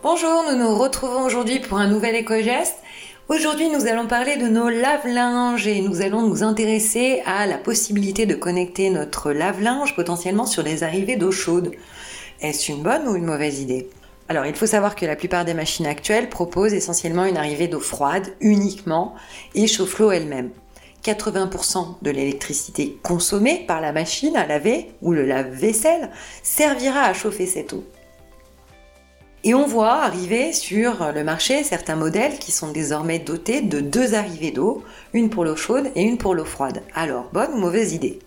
Bonjour, nous nous retrouvons aujourd'hui pour un nouvel éco-geste. Aujourd'hui, nous allons parler de nos lave-linges et nous allons nous intéresser à la possibilité de connecter notre lave-linge potentiellement sur des arrivées d'eau chaude. Est-ce une bonne ou une mauvaise idée? Alors, il faut savoir que la plupart des machines actuelles proposent essentiellement une arrivée d'eau froide uniquement et chauffent l'eau elle-même. 80% de l'électricité consommée par la machine à laver ou le lave-vaisselle servira à chauffer cette eau. Et on voit arriver sur le marché certains modèles qui sont désormais dotés de deux arrivées d'eau, une pour l'eau chaude et une pour l'eau froide. Alors, bonne ou mauvaise idée?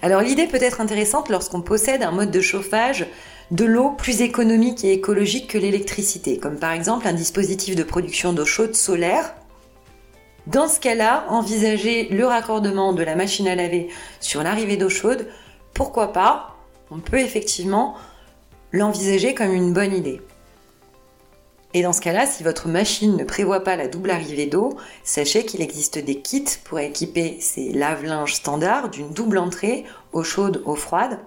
Alors l'idée peut être intéressante lorsqu'on possède un mode de chauffage de l'eau plus économique et écologique que l'électricité, comme par exemple un dispositif de production d'eau chaude solaire. Dans ce cas-là, envisager le raccordement de la machine à laver sur l'arrivée d'eau chaude, pourquoi pas? On peut effectivement l'envisager comme une bonne idée. Et dans ce cas-là, si votre machine ne prévoit pas la double arrivée d'eau, sachez qu'il existe des kits pour équiper ces lave-linges standards d'une double entrée, eau chaude, eau froide.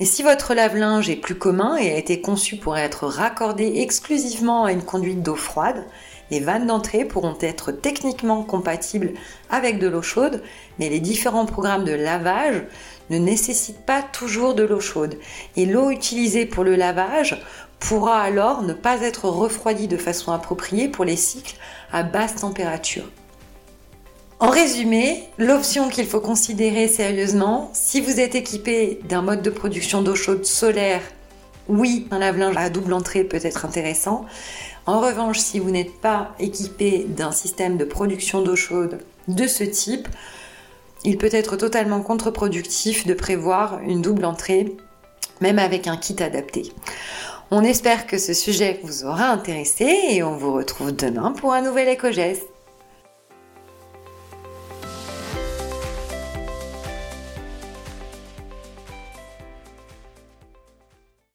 Et si votre lave-linge est plus commun et a été conçu pour être raccordé exclusivement à une conduite d'eau froide, les vannes d'entrée pourront être techniquement compatibles avec de l'eau chaude, mais les différents programmes de lavage ne nécessitent pas toujours de l'eau chaude. Et l'eau utilisée pour le lavage pourra alors ne pas être refroidie de façon appropriée pour les cycles à basse température. En résumé, l'option qu'il faut considérer sérieusement, si vous êtes équipé d'un mode de production d'eau chaude solaire, oui, un lave-linge à double entrée peut être intéressant. En revanche, si vous n'êtes pas équipé d'un système de production d'eau chaude de ce type, il peut être totalement contre-productif de prévoir une double entrée, même avec un kit adapté. On espère que ce sujet vous aura intéressé et on vous retrouve demain pour un nouvel éco-geste.